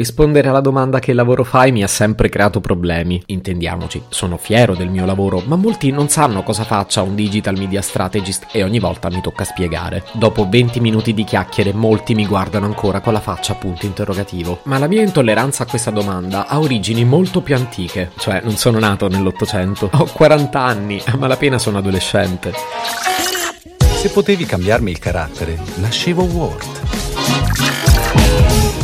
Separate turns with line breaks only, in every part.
Rispondere alla domanda che lavoro fai mi ha sempre creato problemi. Intendiamoci, sono fiero del mio lavoro, ma molti non sanno cosa faccia un digital media strategist e ogni volta mi tocca spiegare. Dopo 20 minuti di chiacchiere, molti mi guardano ancora con la faccia a punto interrogativo. Ma la mia intolleranza a questa domanda ha origini molto più antiche, cioè non sono nato nell'Ottocento. Ho 40 anni, a malapena sono adolescente.
Se potevi cambiarmi il carattere, nascevo Ward.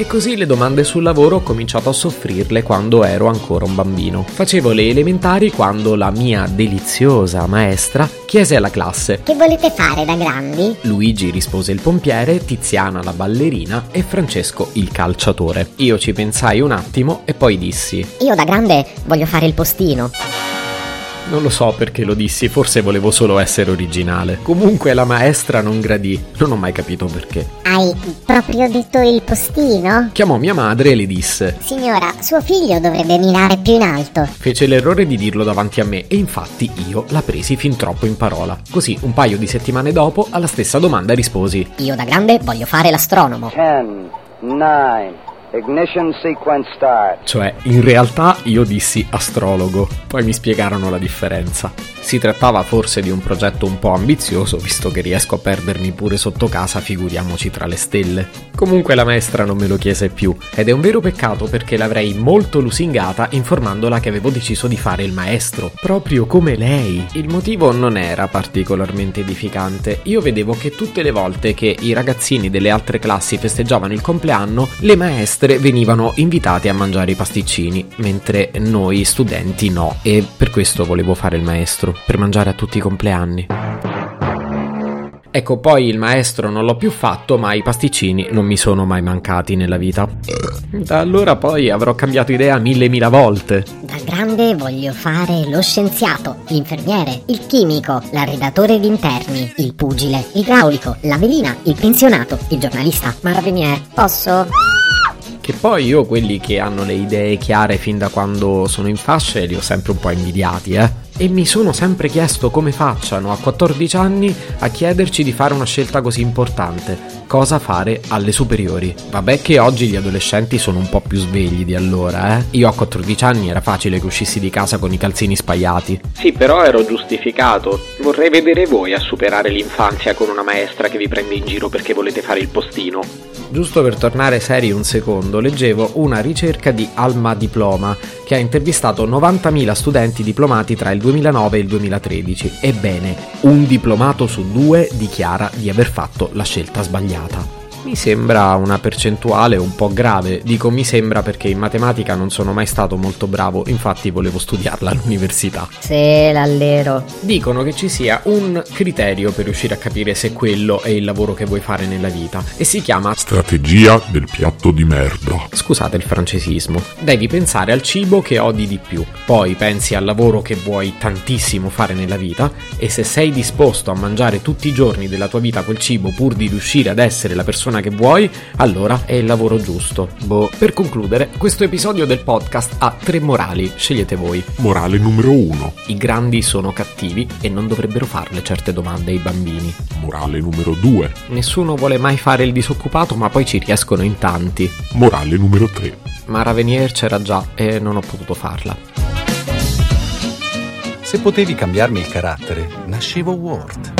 E così le domande sul lavoro ho cominciato a soffrirle quando ero ancora un bambino. Facevo le elementari quando la mia deliziosa maestra chiese alla classe
Che volete fare da grandi?
Luigi rispose il pompiere, Tiziana la ballerina e Francesco il calciatore. Io ci pensai un attimo e poi dissi
Io da grande voglio fare il postino.
Non lo so perché lo dissi, forse volevo solo essere originale. Comunque la maestra non gradì, non ho mai capito perché.
Hai proprio detto il postino?
Chiamò mia madre e le disse.
Signora, suo figlio dovrebbe mirare più in alto.
Fece l'errore di dirlo davanti a me e infatti io la presi fin troppo in parola. Così un paio di settimane dopo alla stessa domanda risposi.
Io da grande voglio fare l'astronomo.
10, 9, ignition sequence start.
Cioè, in realtà io dissi astrologo, poi mi spiegarono la differenza. Si trattava forse di un progetto un po' ambizioso, visto che riesco a perdermi pure sotto casa, figuriamoci tra le stelle. Comunque la maestra non me lo chiese più, ed è un vero peccato perché l'avrei molto lusingata informandola che avevo deciso di fare il maestro, proprio come lei. Il motivo non era particolarmente edificante, io vedevo che tutte le volte che i ragazzini delle altre classi festeggiavano il compleanno, le maestre venivano invitate a mangiare i pasticcini, mentre noi studenti no, e per questo volevo fare il maestro, per mangiare a tutti i compleanni. Ecco, poi il maestro non l'ho più fatto, ma i pasticcini non mi sono mai mancati nella vita. Da allora poi avrò cambiato idea mille mila volte.
Da grande voglio fare lo scienziato, l'infermiere, il chimico, l'arredatore d'interni, il pugile, l'idraulico, la velina, il pensionato, il giornalista. Maravenier, posso?
Che poi io quelli che hanno le idee chiare fin da quando sono in fasce li ho sempre un po' invidiati, eh. E mi sono sempre chiesto come facciano a 14 anni a chiederci di fare una scelta così importante. Cosa fare alle superiori? Vabbè che oggi gli adolescenti sono un po' più svegli di allora, eh. Io a 14 anni era facile che uscissi di casa con i calzini spaiati.
Sì, però ero giustificato. Vorrei vedere voi a superare l'infanzia con una maestra che vi prende in giro perché volete fare il postino.
Giusto per tornare seri un secondo, leggevo una ricerca di Alma Diploma che ha intervistato 90.000 studenti diplomati tra il 2009 e il 2013. Ebbene, un diplomato su due dichiara di aver fatto la scelta sbagliata. 其他。Mi sembra una percentuale un po' grave, dico mi sembra perché in matematica non sono mai stato molto bravo, infatti volevo studiarla all'università.
Sì, l'allero.
Dicono che ci sia un criterio per riuscire a capire se quello è il lavoro che vuoi fare nella vita e si chiama
Strategia del piatto di merda.
Scusate il francesismo. Devi pensare al cibo che odi di più, poi pensi al lavoro che vuoi tantissimo fare nella vita e se sei disposto a mangiare tutti i giorni della tua vita quel cibo pur di riuscire ad essere la persona che vuoi, allora è il lavoro giusto. Boh. Per concludere, questo episodio del podcast ha tre morali, scegliete voi.
Morale numero 1.
I grandi sono cattivi e non dovrebbero farle certe domande ai bambini.
Morale numero 2.
Nessuno vuole mai fare il disoccupato, ma poi ci riescono in tanti.
Morale numero 3.
Ma Ravenier c'era già e non ho potuto farla.
Se potevi cambiarmi il carattere, nascevo Ward.